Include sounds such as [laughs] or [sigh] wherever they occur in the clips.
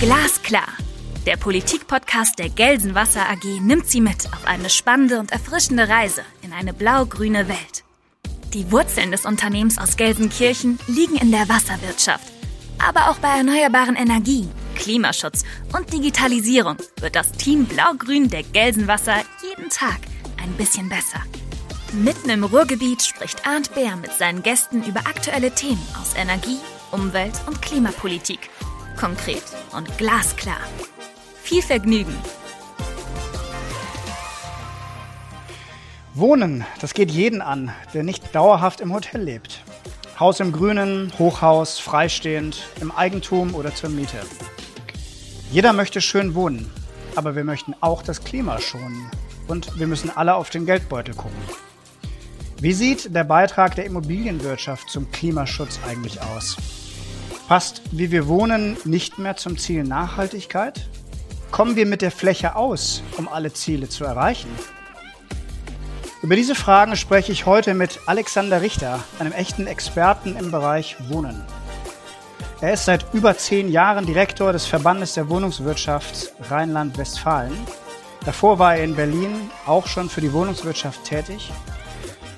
Glasklar. Der Politikpodcast der Gelsenwasser AG nimmt Sie mit auf eine spannende und erfrischende Reise in eine blau-grüne Welt. Die Wurzeln des Unternehmens aus Gelsenkirchen liegen in der Wasserwirtschaft. Aber auch bei erneuerbaren Energien, Klimaschutz und Digitalisierung wird das Team Blau-Grün der Gelsenwasser jeden Tag ein bisschen besser. Mitten im Ruhrgebiet spricht Arndt Bär mit seinen Gästen über aktuelle Themen aus Energie, Umwelt und Klimapolitik. Konkret und glasklar. Viel Vergnügen! Wohnen, das geht jeden an, der nicht dauerhaft im Hotel lebt. Haus im Grünen, Hochhaus, freistehend, im Eigentum oder zur Miete. Jeder möchte schön wohnen, aber wir möchten auch das Klima schonen. Und wir müssen alle auf den Geldbeutel gucken. Wie sieht der Beitrag der Immobilienwirtschaft zum Klimaschutz eigentlich aus? Passt, wie wir wohnen, nicht mehr zum Ziel Nachhaltigkeit? Kommen wir mit der Fläche aus, um alle Ziele zu erreichen? Über diese Fragen spreche ich heute mit Alexander Richter, einem echten Experten im Bereich Wohnen. Er ist seit über zehn Jahren Direktor des Verbandes der Wohnungswirtschaft Rheinland-Westfalen. Davor war er in Berlin auch schon für die Wohnungswirtschaft tätig.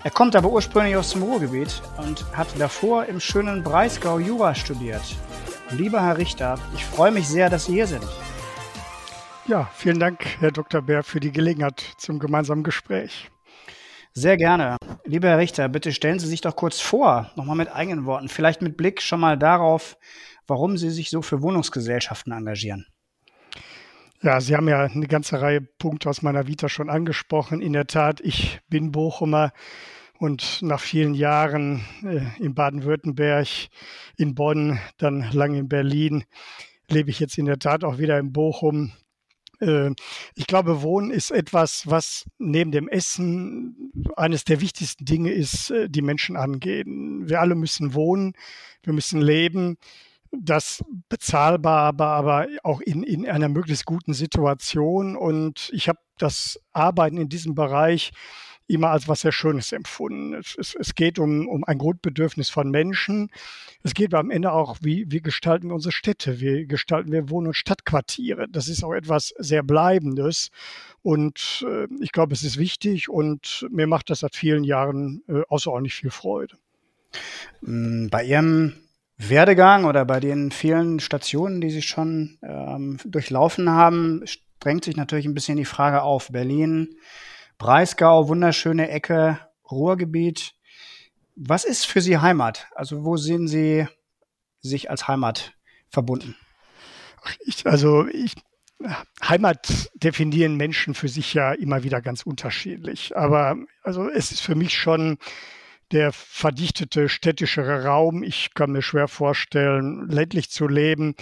Er kommt aber ursprünglich aus dem Ruhrgebiet und hat davor im schönen Breisgau Jura studiert. Lieber Herr Richter, ich freue mich sehr, dass Sie hier sind. Ja, vielen Dank, Herr Dr. Bär, für die Gelegenheit zum gemeinsamen Gespräch. Sehr gerne. Lieber Herr Richter, bitte stellen Sie sich doch kurz vor, nochmal mit eigenen Worten, vielleicht mit Blick schon mal darauf, warum Sie sich so für Wohnungsgesellschaften engagieren. Ja, Sie haben ja eine ganze Reihe Punkte aus meiner Vita schon angesprochen. In der Tat, ich bin Bochumer und nach vielen Jahren äh, in Baden-Württemberg, in Bonn, dann lange in Berlin, lebe ich jetzt in der Tat auch wieder in Bochum ich glaube, Wohnen ist etwas, was neben dem Essen eines der wichtigsten Dinge ist, äh, die Menschen angehen. Wir alle müssen wohnen, wir müssen leben. Das bezahlbar, aber, aber auch in, in einer möglichst guten Situation. Und ich habe das Arbeiten in diesem Bereich immer als was sehr Schönes empfunden. Es, es, es geht um, um ein Grundbedürfnis von Menschen. Es geht am Ende auch, wie, wie gestalten wir unsere Städte, wie gestalten wir Wohn- und Stadtquartiere. Das ist auch etwas sehr Bleibendes. Und äh, ich glaube, es ist wichtig und mir macht das seit vielen Jahren äh, außerordentlich viel Freude. Mm, bei Ihrem Werdegang oder bei den vielen Stationen, die Sie schon ähm, durchlaufen haben, drängt sich natürlich ein bisschen die Frage auf. Berlin, Breisgau, wunderschöne Ecke, Ruhrgebiet. Was ist für Sie Heimat? Also wo sehen Sie sich als Heimat verbunden? Ich, also ich, Heimat definieren Menschen für sich ja immer wieder ganz unterschiedlich. Aber also es ist für mich schon der verdichtete städtischere Raum. Ich kann mir schwer vorstellen, ländlich zu leben.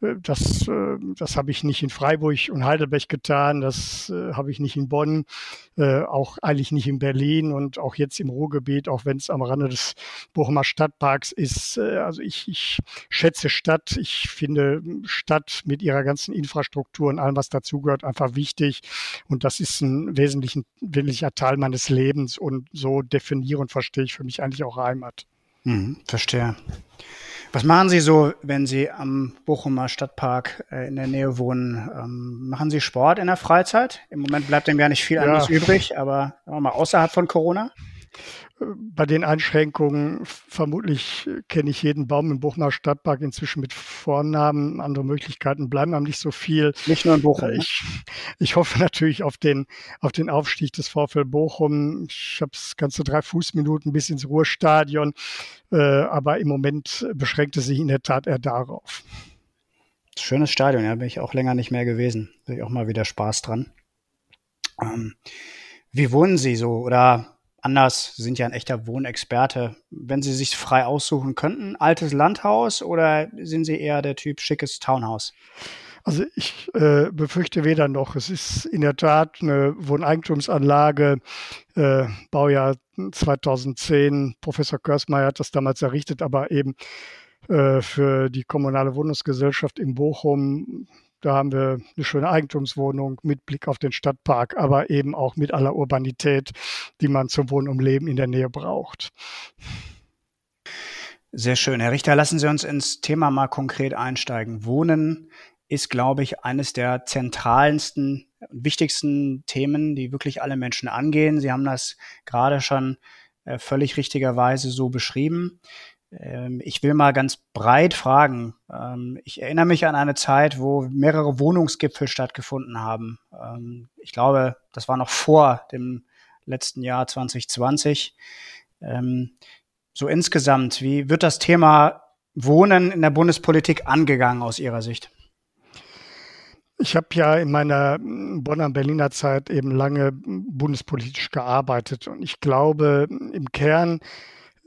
Äh, das, äh, das habe ich nicht in Freiburg und Heidelberg getan. Das äh, habe ich nicht in Bonn, auch eigentlich nicht in Berlin und auch jetzt im Ruhrgebiet, auch wenn es am Rande des Bochumer Stadtparks ist. Also ich, ich schätze Stadt. Ich finde Stadt mit ihrer ganzen Infrastruktur und allem, was dazugehört, einfach wichtig. Und das ist ein wesentlicher Teil meines Lebens. Und so definiere und verstehe ich für mich eigentlich auch Heimat. Mhm, verstehe. Was machen Sie so, wenn Sie am Bochumer Stadtpark äh, in der Nähe wohnen? Ähm, machen Sie Sport in der Freizeit? Im Moment bleibt dem gar nicht viel ja. anderes übrig, aber mal außerhalb von Corona? Bei den Einschränkungen, vermutlich kenne ich jeden Baum im Bochumer Stadtpark inzwischen mit Vornamen. Andere Möglichkeiten bleiben einem nicht so viel. Nicht nur in Bochum. Ne? Ich, ich hoffe natürlich auf den, auf den Aufstieg des VfL Bochum. Ich habe es ganze drei Fußminuten bis ins Ruhrstadion. Äh, aber im Moment beschränkt es sich in der Tat eher darauf. Schönes Stadion, ja, bin ich auch länger nicht mehr gewesen. Bin ich auch mal wieder Spaß dran. Ähm, wie wohnen Sie so? Oder anders, sind ja ein echter Wohnexperte. Wenn Sie sich frei aussuchen könnten, altes Landhaus oder sind Sie eher der Typ schickes Townhouse? Also ich äh, befürchte weder noch. Es ist in der Tat eine Wohneigentumsanlage, äh, Baujahr 2010. Professor Körsmeier hat das damals errichtet, aber eben äh, für die kommunale Wohnungsgesellschaft in Bochum Da haben wir eine schöne Eigentumswohnung mit Blick auf den Stadtpark, aber eben auch mit aller Urbanität, die man zum Wohnen und Leben in der Nähe braucht. Sehr schön. Herr Richter, lassen Sie uns ins Thema mal konkret einsteigen. Wohnen ist, glaube ich, eines der zentralsten und wichtigsten Themen, die wirklich alle Menschen angehen. Sie haben das gerade schon äh, völlig richtigerweise so beschrieben. Ähm, ich will mal ganz breit fragen. Ähm, ich erinnere mich an eine Zeit, wo mehrere Wohnungsgipfel stattgefunden haben. Ähm, ich glaube, das war noch vor dem letzten Jahr 2020. So insgesamt, wie wird das Thema Wohnen in der Bundespolitik angegangen aus Ihrer Sicht? Ich habe ja in meiner Bonner Berliner Zeit eben lange bundespolitisch gearbeitet und ich glaube, im Kern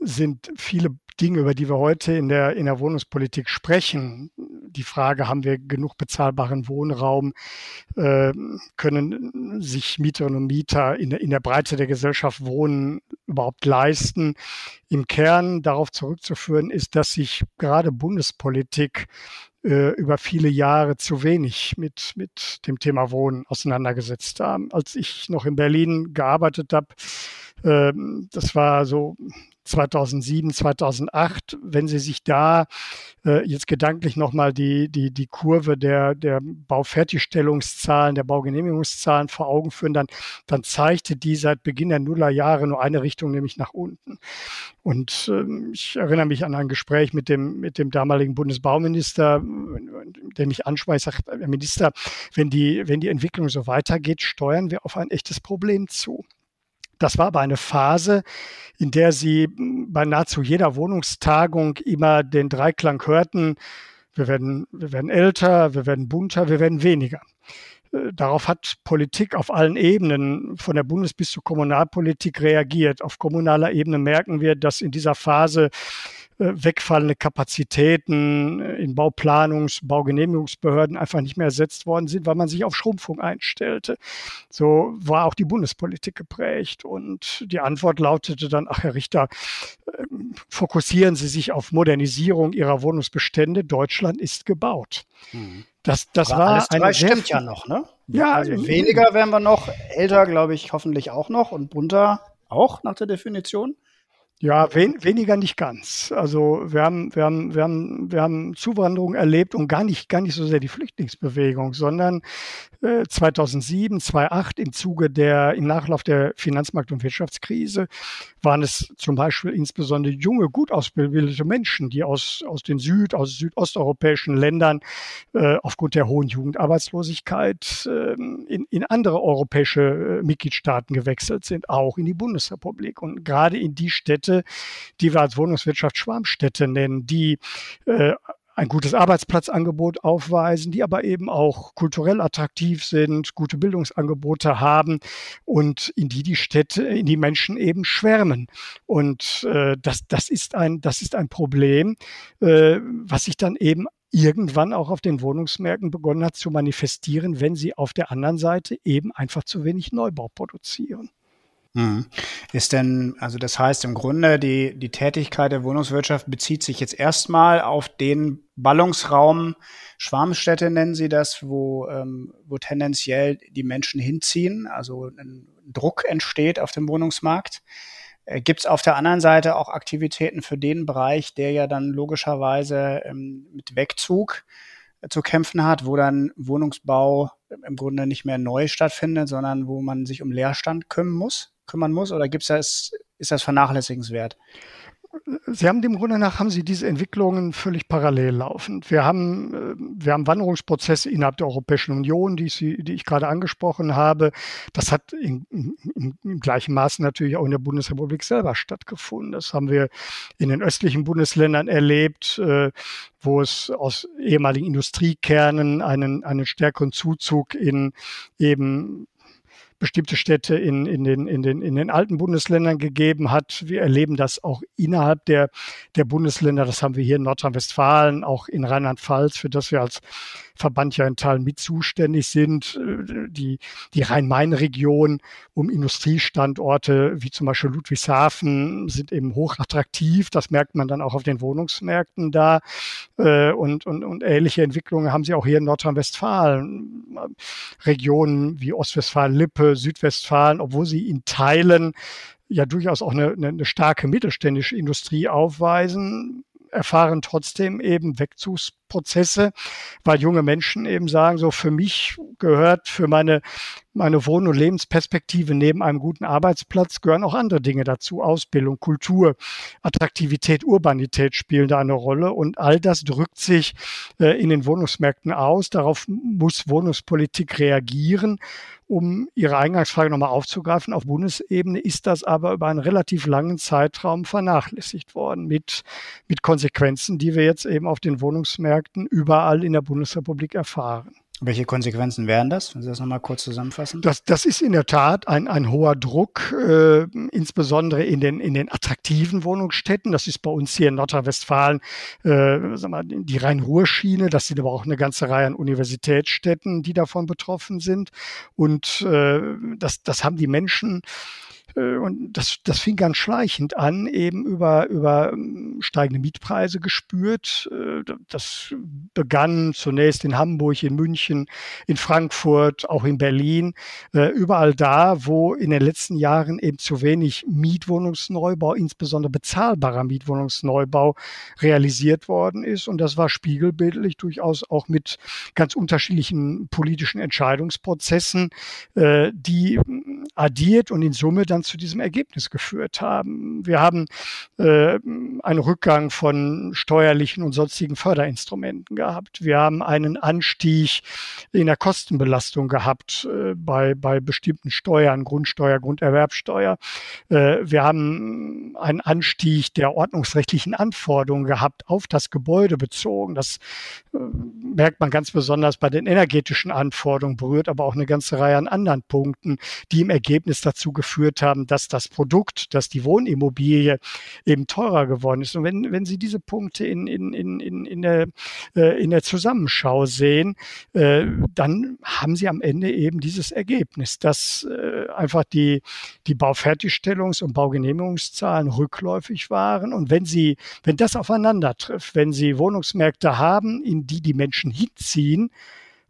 sind viele Dinge, über die wir heute in der, in der Wohnungspolitik sprechen. Die Frage, haben wir genug bezahlbaren Wohnraum? Äh, können sich Mieterinnen und Mieter in der, in der Breite der Gesellschaft wohnen überhaupt leisten? Im Kern darauf zurückzuführen ist, dass sich gerade Bundespolitik äh, über viele Jahre zu wenig mit, mit dem Thema Wohnen auseinandergesetzt haben. Als ich noch in Berlin gearbeitet habe, äh, das war so 2007, 2008, wenn Sie sich da äh, jetzt gedanklich nochmal die, die, die Kurve der, der Baufertigstellungszahlen, der Baugenehmigungszahlen vor Augen führen, dann, dann zeigte die seit Beginn der Nullerjahre nur eine Richtung, nämlich nach unten. Und äh, ich erinnere mich an ein Gespräch mit dem, mit dem damaligen Bundesbauminister, der mich anspricht, sagt, Herr Minister, wenn die, wenn die Entwicklung so weitergeht, steuern wir auf ein echtes Problem zu. Das war aber eine Phase, in der sie bei nahezu jeder Wohnungstagung immer den Dreiklang hörten, wir werden, wir werden älter, wir werden bunter, wir werden weniger. Äh, darauf hat Politik auf allen Ebenen, von der Bundes- bis zur Kommunalpolitik reagiert. Auf kommunaler Ebene merken wir, dass in dieser Phase wegfallende Kapazitäten äh, in Bauplanungs-, Baugenehmigungsbehörden einfach nicht mehr ersetzt worden sind, weil man sich auf Schrumpfung einstellte. So war auch die Bundespolitik geprägt. Und die Antwort lautete dann, ach Herr Richter, ähm, fokussieren Sie sich auf Modernisierung Ihrer Wohnungsbestände. Deutschland ist gebaut. Mhm. Das, das war alles drei stimmt ja noch, ne? Ja, also weniger werden wir noch, älter glaube ich hoffentlich auch noch und bunter auch nach der Definition. Ja, wen, weniger nicht ganz. Also wir haben, wir haben, wir haben, wir haben Zuwanderung erlebt und gar nicht, gar nicht so sehr die Flüchtlingsbewegung, sondern 2007, 2008 im Zuge der, im Nachlauf der Finanzmarkt- und Wirtschaftskrise waren es zum Beispiel insbesondere junge, gut ausgebildete Menschen, die aus, aus den Süd-, aus südosteuropäischen Ländern äh, aufgrund der hohen Jugendarbeitslosigkeit äh, in, in andere europäische äh, Mitgliedstaaten gewechselt sind, auch in die Bundesrepublik. Und gerade in die Städte, die wir als Wohnungswirtschaft Schwarmstädte nennen, die äh, ein gutes Arbeitsplatzangebot aufweisen, die aber eben auch kulturell attraktiv sind, gute Bildungsangebote haben und in die die Städte, in die Menschen eben schwärmen. Und äh, das, das, ist ein, das ist ein Problem, äh, was sich dann eben irgendwann auch auf den Wohnungsmärkten begonnen hat zu manifestieren, wenn sie auf der anderen Seite eben einfach zu wenig Neubau produzieren. Mhm. Ist denn, also das heißt im Grunde, die, die Tätigkeit der Wohnungswirtschaft bezieht sich jetzt erstmal auf den Ballungsraum, Schwarmstädte nennen sie das, wo, ähm, wo tendenziell die Menschen hinziehen, also ein Druck entsteht auf dem Wohnungsmarkt. Äh, Gibt es auf der anderen Seite auch Aktivitäten für den Bereich, der ja dann logischerweise ähm, mit Wegzug äh, zu kämpfen hat, wo dann Wohnungsbau im Grunde nicht mehr neu stattfindet, sondern wo man sich um Leerstand kümmern muss? Kümmern muss oder gibt's das, ist das vernachlässigenswert? Sie haben dem Grunde nach haben Sie diese Entwicklungen völlig parallel laufend. Wir haben, äh, wir haben Wanderungsprozesse innerhalb der Europäischen Union, die ich, die ich gerade angesprochen habe. Das hat in, in, im gleichen Maße natürlich auch in der Bundesrepublik selber stattgefunden. Das haben wir in den östlichen Bundesländern erlebt, äh, wo es aus ehemaligen Industriekernen einen, einen stärkeren Zuzug in eben bestimmte Städte in, in, den, in, den, in den alten Bundesländern gegeben hat. Wir erleben das auch innerhalb der, der Bundesländer. Das haben wir hier in Nordrhein-Westfalen, auch in Rheinland-Pfalz, für das wir als Verband ja in Teilen mit zuständig sind. Äh, die, die Rhein-Main-Region um Industriestandorte wie zum Beispiel Ludwigshafen sind eben hochattraktiv. Das merkt man dann auch auf den Wohnungsmärkten da. Äh, und, und, und ähnliche Entwicklungen haben sie auch hier in Nordrhein-Westfalen. Regionen wie Ostwestfalen-Lippe, Südwestfalen, obwohl sie in Teilen ja durchaus auch eine, eine, starke mittelständische Industrie aufweisen, erfahren trotzdem eben Wegzugsprozesse, weil junge Menschen eben sagen, so für mich gehört für meine, meine Wohn- und Lebensperspektive neben einem guten Arbeitsplatz gehören auch andere Dinge dazu. Ausbildung, Kultur, Attraktivität, Urbanität spielen da eine Rolle und all das drückt sich äh, in den Wohnungsmärkten aus. Darauf muss Wohnungspolitik reagieren um Ihre Eingangsfrage nochmal aufzugreifen, auf Bundesebene ist das aber über einen relativ langen Zeitraum vernachlässigt worden mit, mit Konsequenzen, die wir jetzt eben auf den Wohnungsmärkten überall in der Bundesrepublik erfahren. Welche Konsequenzen wären das, wenn Sie das nochmal kurz zusammenfassen? Das, das ist in der Tat ein, ein hoher Druck, äh, insbesondere in den, in den attraktiven Wohnungsstädten. Das ist bei uns hier in Nordrhein-Westfalen äh, die Rhein-Ruhr-Schiene. Das sind aber auch eine ganze Reihe an Universitätsstädten, die davon betroffen sind. Und äh, das, das haben die Menschen und das, das fing ganz schleichend an, eben über, über ähm, steigende Mietpreise gespürt. Äh, das begann zunächst in Hamburg, in München, in Frankfurt, auch in Berlin. Äh, überall da, wo in den letzten Jahren eben zu wenig Mietwohnungsneubau, insbesondere bezahlbarer Mietwohnungsneubau realisiert worden ist. Und das war spiegelbildlich durchaus auch mit ganz unterschiedlichen politischen Entscheidungsprozessen, die addiert und in Summe dann zu diesem Ergebnis geführt haben. Wir haben äh, einen Rückgang von steuerlichen und sonstigen Förderinstrumenten gehabt. Wir haben einen Anstieg in der Kostenbelastung gehabt äh, bei, bei bestimmten Steuern, Grundsteuer, Grunderwerbsteuer. Äh, wir haben einen Anstieg der ordnungsrechtlichen Anforderungen gehabt auf das Gebäude bezogen. Das äh, merkt man ganz besonders bei den energetischen Anforderungen, berührt aber auch eine ganze Reihe an anderen Punkten, die im Ergebnis dazu geführt haben, dass das Produkt, dass die Wohnimmobilie eben teurer geworden ist. Und wenn, wenn Sie diese Punkte in, in, in, in, in, der, äh, in der Zusammenschau sehen, äh, dann haben Sie am Ende eben dieses Ergebnis, dass äh, einfach die, die Baufertigstellungs- und Baugenehmigungszahlen rückläufig waren. Und wenn Sie, wenn das aufeinander trifft, wenn Sie Wohnungsmärkte haben, in die die Menschen hinziehen,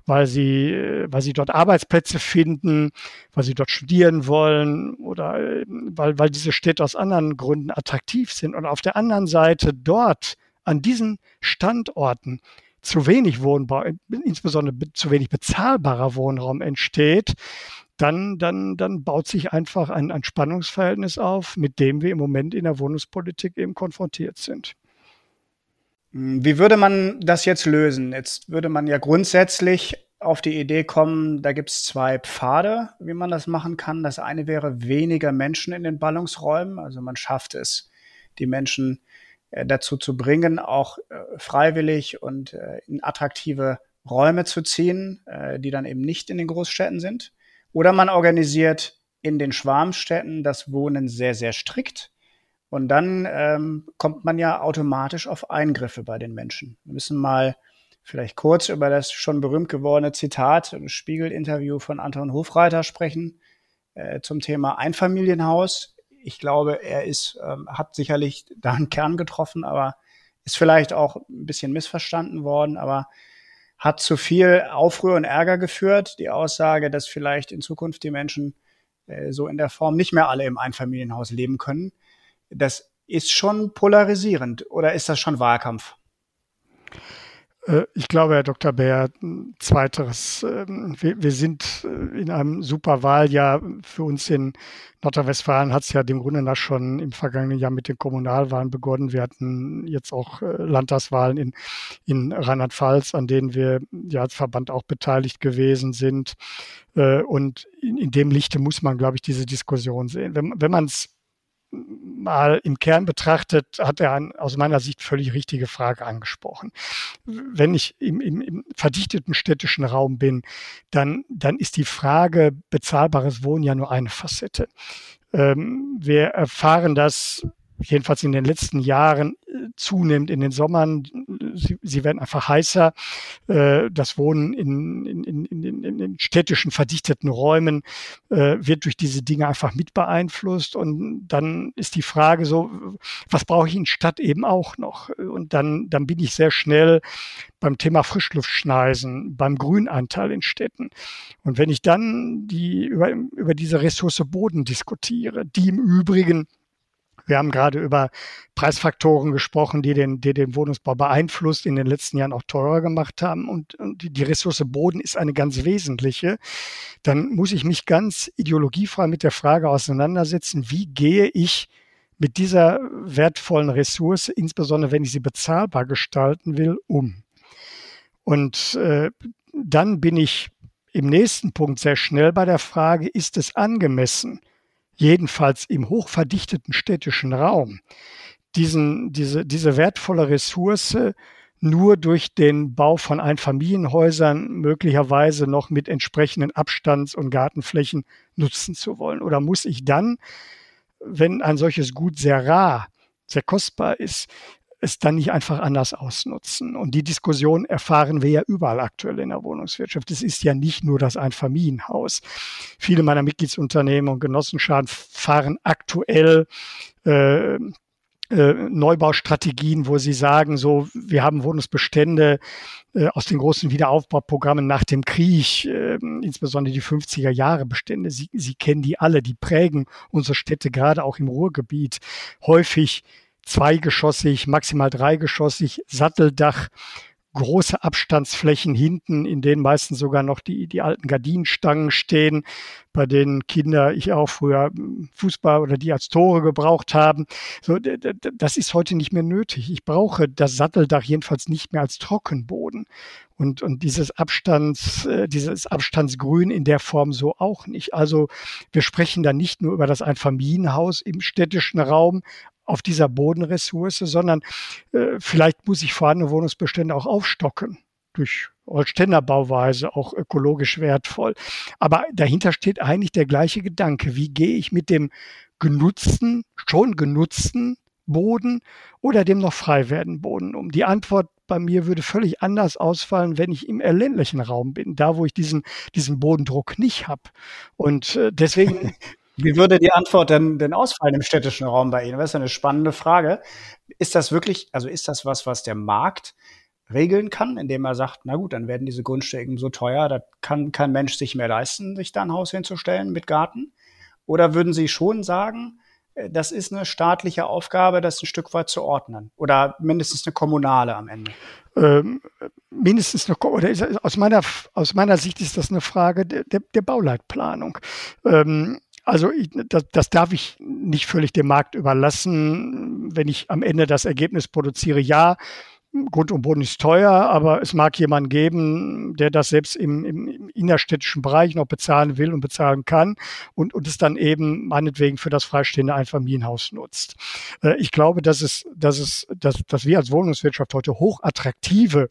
weil sie, weil sie dort Arbeitsplätze finden, weil sie dort studieren wollen oder äh, weil, weil diese Städte aus anderen Gründen attraktiv sind. Und auf der anderen Seite dort an diesen Standorten zu wenig Wohnbau, insbesondere zu wenig bezahlbarer Wohnraum entsteht, dann, dann, dann baut sich einfach ein, ein Spannungsverhältnis auf, mit dem wir im Moment in der Wohnungspolitik eben konfrontiert sind. Wie würde man das jetzt lösen? Jetzt würde man ja grundsätzlich auf die Idee kommen, da gibt es zwei Pfade, wie man das machen kann. Das eine wäre weniger Menschen in den Ballungsräumen. Also man schafft es, die Menschen äh, dazu zu bringen, auch äh, freiwillig und äh, in attraktive Räume zu ziehen, die dann eben nicht in den Großstädten sind. Oder man organisiert in den Schwarmstädten das Wohnen sehr, sehr strikt und dann ähm, kommt man ja automatisch auf Eingriffe bei den Menschen. Wir müssen mal vielleicht kurz über das schon berühmt gewordene Zitat im Spiegel-Interview von Anton Hofreiter sprechen äh, zum Thema Einfamilienhaus. Ich glaube, er ist, ähm, hat sicherlich da einen Kern getroffen, aber ist vielleicht auch ein bisschen missverstanden worden, aber hat zu viel Aufruhr und Ärger geführt. Die Aussage, dass vielleicht in Zukunft die Menschen äh, so in der Form nicht mehr alle im Einfamilienhaus leben können. Das ist schon polarisierend oder ist das schon Wahlkampf? Äh, ich glaube, Herr Dr. Bär, zweiteres. Ähm, wir, sind äh, in einem super Wahljahr. Für uns in Nordrhein-Westfalen hat es ja dem Grunde nach schon im vergangenen Jahr mit den Kommunalwahlen begonnen. Wir hatten jetzt auch äh, Landtagswahlen in, in Rheinland-Pfalz, an denen wir ja als Verband auch beteiligt gewesen sind. Und in, in dem Lichte muss man, glaube ich, diese Diskussion sehen. Wenn, wenn man es mal im Kern betrachtet, hat er eine aus meiner Sicht völlig richtige Frage angesprochen. Wenn ich im, im, im verdichteten städtischen Raum bin, dann, dann ist die Frage bezahlbares Wohnen ja nur eine Facette. Ähm, wir erfahren das jedenfalls in den letzten Jahren äh, zunimmt in den Sommern. Sie, sie werden einfach heißer. Äh, das Wohnen in, in, in, in, in städtischen verdichteten Räumen äh, wird durch diese Dinge einfach mit beeinflusst. Und dann ist die Frage so, was brauche ich in Stadt eben auch noch? Und dann, dann bin ich sehr schnell beim Thema Frischluftschneisen, beim Grünanteil in Städten. Und wenn ich dann die, über, über diese Ressource Boden diskutiere, die im Übrigen wir haben gerade über Preisfaktoren gesprochen, die den, die den Wohnungsbau beeinflusst, in den letzten Jahren auch teurer gemacht haben. Und, und die Ressource Boden ist eine ganz wesentliche. Dann muss ich mich ganz ideologiefrei mit der Frage auseinandersetzen, wie gehe ich mit dieser wertvollen Ressource, insbesondere wenn ich sie bezahlbar gestalten will, um. Und äh, dann bin ich im nächsten Punkt sehr schnell bei der Frage, ist es angemessen, jedenfalls im hochverdichteten städtischen Raum, diesen, diese, diese wertvolle Ressource nur durch den Bau von Einfamilienhäusern möglicherweise noch mit entsprechenden Abstands- und Gartenflächen nutzen zu wollen? Oder muss ich dann, wenn ein solches Gut sehr rar, sehr kostbar ist, es dann nicht einfach anders ausnutzen. Und die Diskussion erfahren wir ja überall aktuell in der Wohnungswirtschaft. Es ist ja nicht nur das Einfamilienhaus. Viele meiner Mitgliedsunternehmen und Genossenschaften fahren aktuell äh, äh, Neubaustrategien, wo sie sagen, so, wir haben Wohnungsbestände äh, aus den großen Wiederaufbauprogrammen nach dem Krieg, äh, insbesondere die 50er Jahre Bestände. Sie, sie kennen die alle, die prägen unsere Städte, gerade auch im Ruhrgebiet. Häufig zweigeschossig, maximal dreigeschossig, Satteldach, große Abstandsflächen hinten, in denen meistens sogar noch die, die alten Gardinenstangen stehen, bei denen Kinder, ich auch früher Fußball oder die als Tore gebraucht haben. So, das ist heute nicht mehr nötig. Ich brauche das Satteldach jedenfalls nicht mehr als Trockenboden. Und, und dieses Abstands, äh, dieses Abstandsgrün in der Form so auch nicht. Also wir sprechen da nicht nur über das Einfamilienhaus im städtischen Raum, auf dieser Bodenressource, sondern äh, vielleicht muss ich vorhandene Wohnungsbestände auch aufstocken durch Holzständerbauweise, auch ökologisch wertvoll. Aber dahinter steht eigentlich der gleiche Gedanke. Wie gehe ich mit dem genutzten, schon genutzten Boden oder dem noch frei werdenden Boden um? Die Antwort bei mir würde völlig anders ausfallen, wenn ich im ländlichen Raum bin, da wo ich diesen, diesen Bodendruck nicht habe. Und äh, deswegen [laughs] Wie würde die Antwort denn, denn ausfallen im städtischen Raum bei Ihnen? Das ist eine spannende Frage. Ist das wirklich, also ist das was, was der Markt regeln kann, indem er sagt, na gut, dann werden diese Grundstücke so teuer, da kann kein Mensch sich mehr leisten, sich da ein Haus hinzustellen mit Garten? Oder würden Sie schon sagen, äh, das ist eine staatliche Aufgabe, das ein Stück weit zu ordnen? Oder mindestens eine kommunale am Ende? Ähm, mindestens eine, oder ist, aus meiner, aus meiner Sicht ist das eine Frage der, der, der Bauleitplanung. Ähm, also ich, das, das darf ich nicht völlig dem Markt überlassen. Wenn ich am Ende das Ergebnis produziere, ja, Grund und Boden ist teuer, aber es mag jemanden geben, der das selbst im, im, innerstädtischen Bereich noch bezahlen will und bezahlen kann und, und es dann eben meinetwegen für das freistehende Einfamilienhaus nutzt. Äh, ich glaube, dass es, dass es, dass, dass wir als Wohnungswirtschaft heute hochattraktive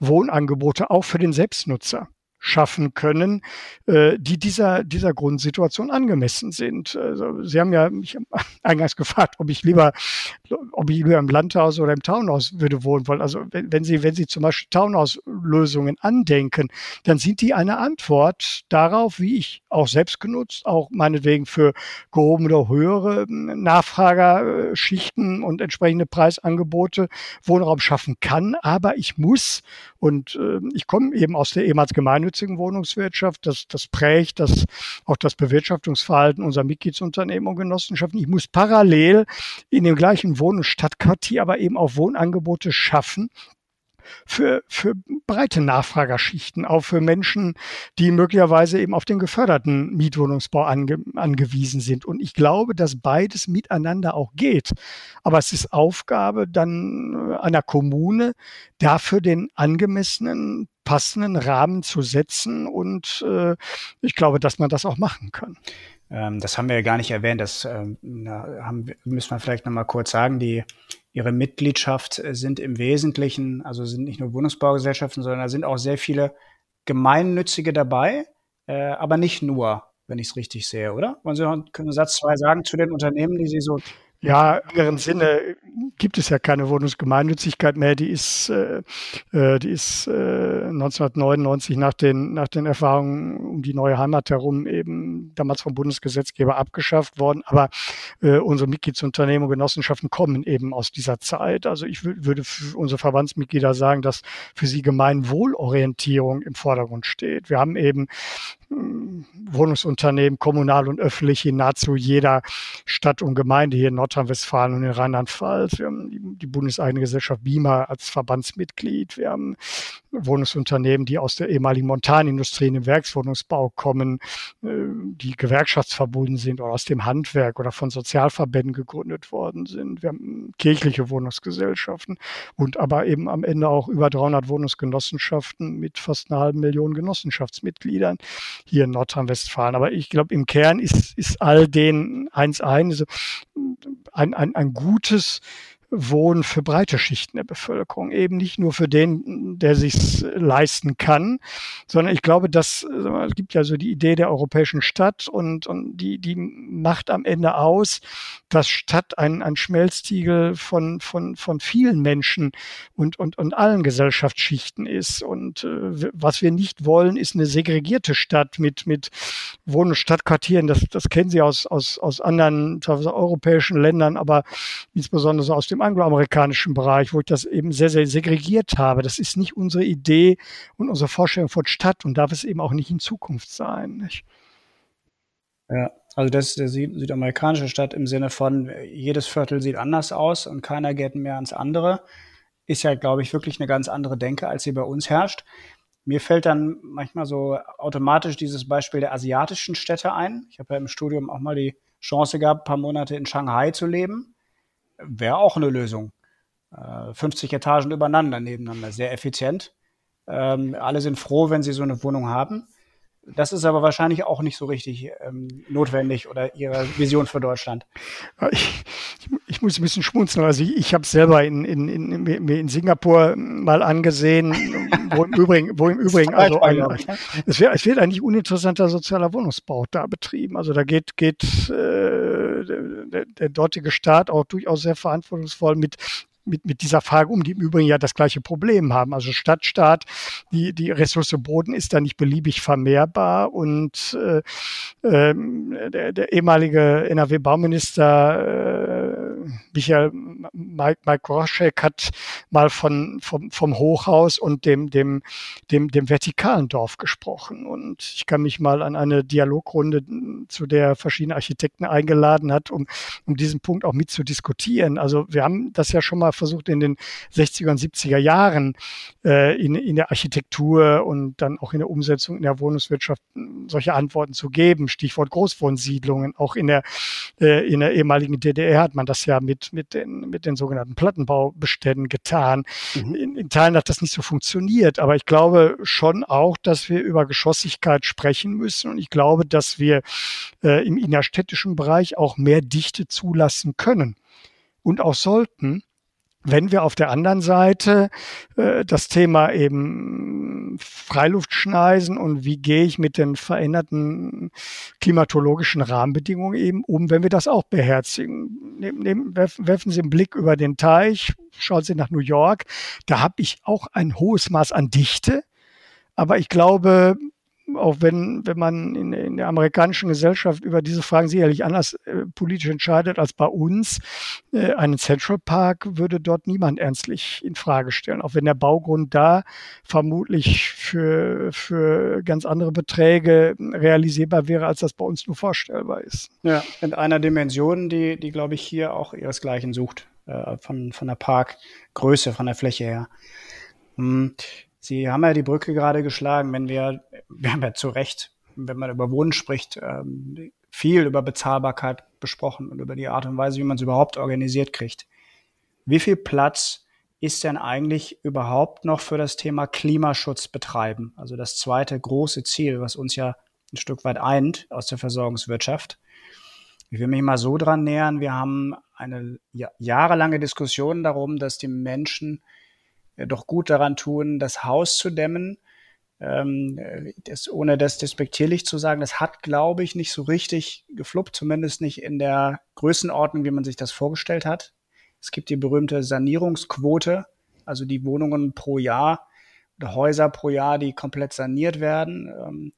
Wohnangebote auch für den Selbstnutzer schaffen können, äh, die dieser, dieser Grundsituation angemessen sind. Also Sie haben ja mich eingangs gefragt, ob ich lieber, ob ich lieber im Landhaus oder im Townhaus würde wohnen wollen. Also wenn, wenn Sie, wenn Sie zum Beispiel Townhouse-Lösungen andenken, dann sind die eine Antwort darauf, wie ich auch selbst genutzt, auch meinetwegen für gehobene oder höhere Nachfragerschichten und entsprechende Preisangebote Wohnraum schaffen kann. Aber ich muss, und äh, ich komme eben aus der ehemals Gemeinnützigen gemeinnützigen Wohnungswirtschaft. Das, das prägt das, auch das Bewirtschaftungsverhalten unserer Mitgliedsunternehmen und Genossenschaften. Ich muss parallel in dem gleichen Wohn- und Stadtquartier aber eben auch Wohnangebote schaffen, für, für breite Nachfragerschichten, auch für Menschen, die möglicherweise eben auf den geförderten Mietwohnungsbau ange, angewiesen sind. Und ich glaube, dass beides miteinander auch geht. Aber es ist Aufgabe dann einer Kommune, dafür den angemessenen passenden Rahmen zu setzen. Und äh, ich glaube, dass man das auch machen kann. Ähm, das haben wir ja gar nicht erwähnt. Das ähm, haben, müssen wir vielleicht nochmal kurz sagen. Die, ihre Mitgliedschaft äh, sind im Wesentlichen, also sind nicht nur Wohnungsbaugesellschaften, sondern da sind auch sehr viele gemeinnützige dabei, äh, aber nicht nur, wenn ich es richtig sehe, oder? Wollen Sie noch einen Satz zwei sagen zu den Unternehmen, die Sie so ja, im engeren Sinne gibt es ja keine Wohnungsgemeinnützigkeit mehr. Die ist, äh, äh die ist äh, 1999 nach den, nach den Erfahrungen um die neue Heimat herum eben damals vom Bundesgesetzgeber abgeschafft worden. Aber äh, unsere Mitgliedsunternehmen und Genossenschaften kommen eben aus dieser Zeit. Also ich würde für unsere Verbandsmitglieder sagen, dass für sie Gemeinwohlorientierung im Vordergrund steht. Wir haben eben Wohnungsunternehmen, kommunal und öffentlich in nahezu jeder Stadt und Gemeinde hier in Nordrhein-Westfalen und in Rheinland-Pfalz. Wir haben die, die bundeseigene Gesellschaft BIMA als Verbandsmitglied. Wir haben Wohnungsunternehmen, die aus der ehemaligen Montanindustrie in den Werkswohnungsbau kommen, äh, die gewerkschaftsverbunden sind oder aus dem Handwerk oder von Sozialverbänden gegründet worden sind. Wir haben kirchliche Wohnungsgesellschaften und aber eben am Ende auch über 300 Wohnungsgenossenschaften mit fast einer halben Million Genossenschaftsmitgliedern hier in Nordrhein-Westfalen. Aber ich glaube, im Kern ist, ist all den eins ein, also ein, ein, ein gutes Wohnen für breite Schichten der Bevölkerung, eben nicht nur für den, der sich leisten kann, sondern ich glaube, dass es gibt ja so die Idee der europäischen Stadt und, und die, die macht am Ende aus, dass Stadt ein, ein Schmelztiegel von, von, von vielen Menschen und, und, und allen Gesellschaftsschichten ist. Und äh, was wir nicht wollen, ist eine segregierte Stadt mit, mit Wohn- und Stadtquartieren. Das, das kennen Sie aus, aus, aus anderen europäischen Ländern, aber insbesondere so aus dem angloamerikanischen Bereich, wo ich das eben sehr, sehr segregiert habe. Das ist nicht unsere Idee und unsere Vorstellung von Stadt und darf es eben auch nicht in Zukunft sein. Nicht? Ja, also das ist der südamerikanische Stadt im Sinne von, jedes Viertel sieht anders aus und keiner geht mehr ans andere. Ist ja, glaube ich, wirklich eine ganz andere Denke, als sie bei uns herrscht. Mir fällt dann manchmal so automatisch dieses Beispiel der asiatischen Städte ein. Ich habe ja im Studium auch mal die Chance gehabt, ein paar Monate in Shanghai zu leben wäre auch eine Lösung. Äh, 50 Etagen übereinander, nebeneinander, sehr effizient. Ähm, alle sind froh, wenn sie so eine Wohnung haben. Das ist aber wahrscheinlich auch nicht so richtig ähm, notwendig oder Ihre Vision für Deutschland. Ich, ich muss ein bisschen schmunzeln. Also ich, ich habe es selber in, in, in, in Singapur mal angesehen, wo im Übrigen, wo im [laughs] Übrigen also ein, ne? es, wird, es wird ein nicht uninteressanter sozialer Wohnungsbau da betrieben. Also da geht, geht äh, der, der dortige Staat auch durchaus sehr verantwortungsvoll mit mit, mit dieser Frage um, die im Übrigen ja das gleiche Problem haben. Also Stadtstaat, die, die Ressource Boden ist da nicht beliebig vermehrbar und äh, äh, der, der ehemalige NRW-Bauminister äh, Michael Mike, Mike Groschek hat mal von, vom, vom Hochhaus und dem, dem, dem, dem vertikalen Dorf gesprochen. Und ich kann mich mal an eine Dialogrunde, zu der verschiedene Architekten eingeladen hat, um, um diesen Punkt auch mit zu diskutieren. Also wir haben das ja schon mal versucht in den 60er und 70er Jahren äh, in, in der Architektur und dann auch in der Umsetzung in der Wohnungswirtschaft solche Antworten zu geben. Stichwort Großwohnsiedlungen. Auch in der, äh, in der ehemaligen DDR hat man das ja mit, mit, den, mit den sogenannten Plattenbaubeständen getan. Mhm. In, in Teilen hat das nicht so funktioniert, aber ich glaube schon auch, dass wir über Geschossigkeit sprechen müssen und ich glaube, dass wir äh, im innerstädtischen Bereich auch mehr Dichte zulassen können und auch sollten. Wenn wir auf der anderen Seite äh, das Thema eben Freiluftschneisen und wie gehe ich mit den veränderten klimatologischen Rahmenbedingungen eben um, wenn wir das auch beherzigen. Nehm, nehm, werfen Sie einen Blick über den Teich, schauen Sie nach New York, da habe ich auch ein hohes Maß an Dichte. Aber ich glaube, auch wenn, wenn man in, in, der amerikanischen Gesellschaft über diese Fragen sicherlich anders äh, politisch entscheidet als bei uns, äh, einen Central Park würde dort niemand ernstlich in Frage stellen. Auch wenn der Baugrund da vermutlich für, für ganz andere Beträge realisierbar wäre, als das bei uns nur vorstellbar ist. Ja, in einer Dimension, die, die glaube ich, hier auch ihresgleichen sucht, äh, von, von der Parkgröße, von der Fläche her. Hm. Sie haben ja die Brücke gerade geschlagen, wenn wir, wir haben ja zu Recht, wenn man über Wohnen spricht, ähm, viel über Bezahlbarkeit besprochen und über die Art und Weise, wie man es überhaupt organisiert kriegt. Wie viel Platz ist denn eigentlich überhaupt noch für das Thema Klimaschutz betreiben? Also das zweite große Ziel, was uns ja ein Stück weit eint aus der Versorgungswirtschaft. Ich will mich mal so dran nähern. Wir haben eine jahrelange Diskussion darum, dass die Menschen doch gut daran tun, das Haus zu dämmen. Ähm, das, ohne das despektierlich zu sagen, das hat, glaube ich, nicht so richtig gefluppt, zumindest nicht in der Größenordnung, wie man sich das vorgestellt hat. Es gibt die berühmte Sanierungsquote, also die Wohnungen pro Jahr oder Häuser pro Jahr, die komplett saniert werden. Ähm,